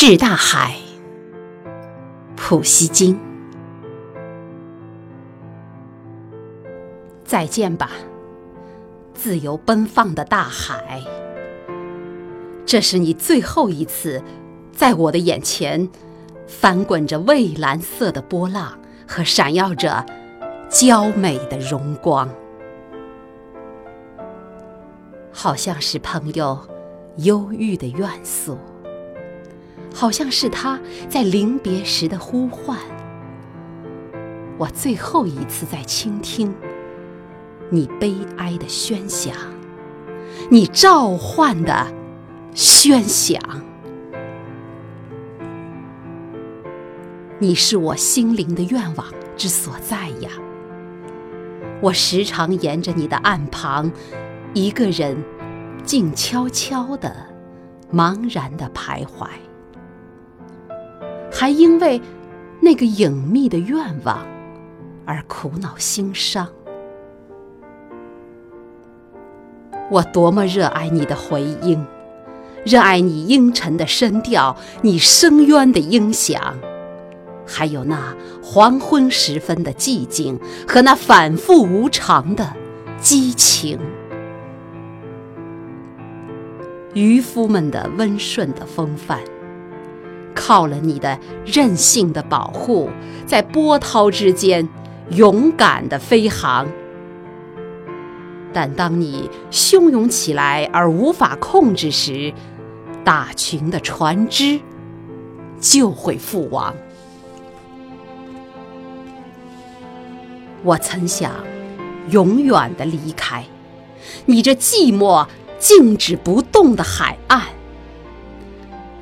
致大海，普希金。再见吧，自由奔放的大海。这是你最后一次在我的眼前翻滚着蔚蓝色的波浪和闪耀着娇美的荣光，好像是朋友忧郁的怨诉。好像是他在临别时的呼唤，我最后一次在倾听你悲哀的喧响，你召唤的喧响。你是我心灵的愿望之所在呀！我时常沿着你的岸旁，一个人静悄悄的、茫然的徘徊。还因为那个隐秘的愿望而苦恼心伤。我多么热爱你的回音，热爱你阴沉的声调，你深渊的音响，还有那黄昏时分的寂静和那反复无常的激情。渔夫们的温顺的风范。靠了你的任性的保护，在波涛之间勇敢的飞航。但当你汹涌起来而无法控制时，大群的船只就会覆亡。我曾想永远的离开你这寂寞、静止不动的海岸。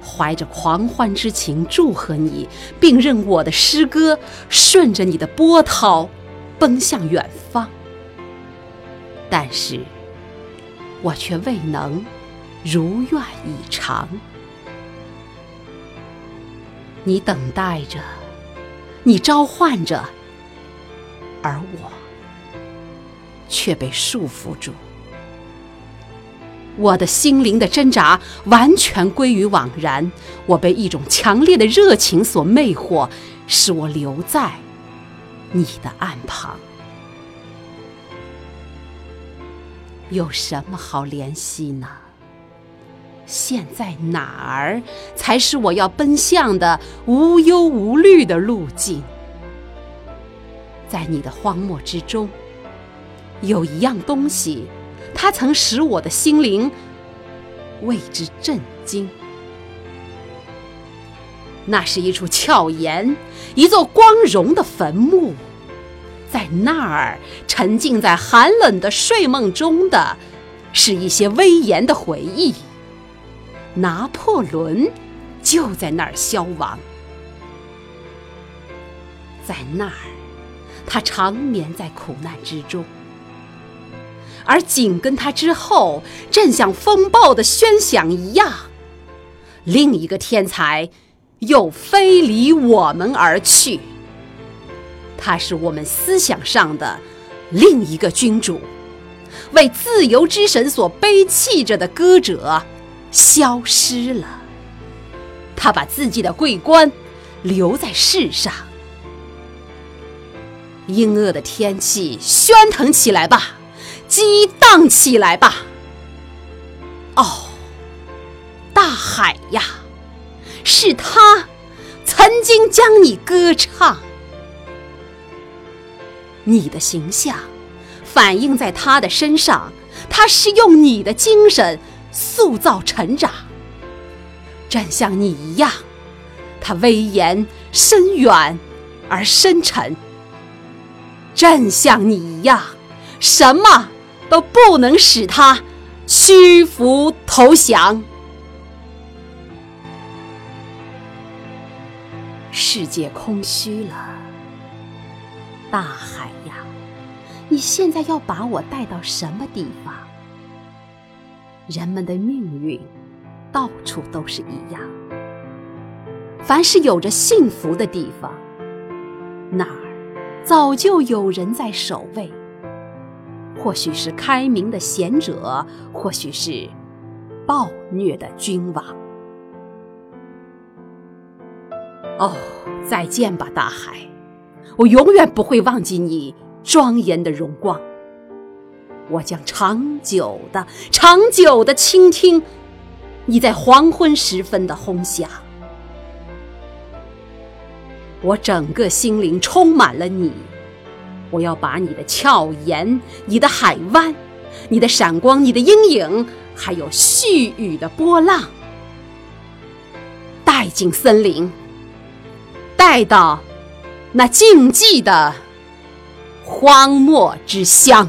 怀着狂欢之情祝贺你，并任我的诗歌顺着你的波涛奔向远方。但是，我却未能如愿以偿。你等待着，你召唤着，而我却被束缚住。我的心灵的挣扎完全归于枉然，我被一种强烈的热情所魅惑，使我留在你的岸旁。有什么好怜惜呢？现在哪儿才是我要奔向的无忧无虑的路径？在你的荒漠之中，有一样东西。它曾使我的心灵为之震惊。那是一处峭岩，一座光荣的坟墓，在那儿沉浸在寒冷的睡梦中的，是一些威严的回忆。拿破仑就在那儿消亡，在那儿，他长眠在苦难之中。而紧跟他之后，正像风暴的喧响一样，另一个天才又飞离我们而去。他是我们思想上的另一个君主，为自由之神所背弃着的歌者消失了。他把自己的桂冠留在世上。阴恶的天气喧腾起来吧！激荡起来吧！哦，大海呀，是他曾经将你歌唱，你的形象反映在他的身上，他是用你的精神塑造成长，正像你一样，他威严深远而深沉，正像你一样，什么？都不能使他屈服投降。世界空虚了，大海呀，你现在要把我带到什么地方？人们的命运到处都是一样，凡是有着幸福的地方，那儿早就有人在守卫。或许是开明的贤者，或许是暴虐的君王。哦，再见吧，大海！我永远不会忘记你庄严的荣光。我将长久的、长久的倾听你在黄昏时分的轰响。我整个心灵充满了你，我要把你的俏颜、你的海湾、你的闪光、你的阴影，还有细雨的波浪，带进森林，带到那静寂的荒漠之乡。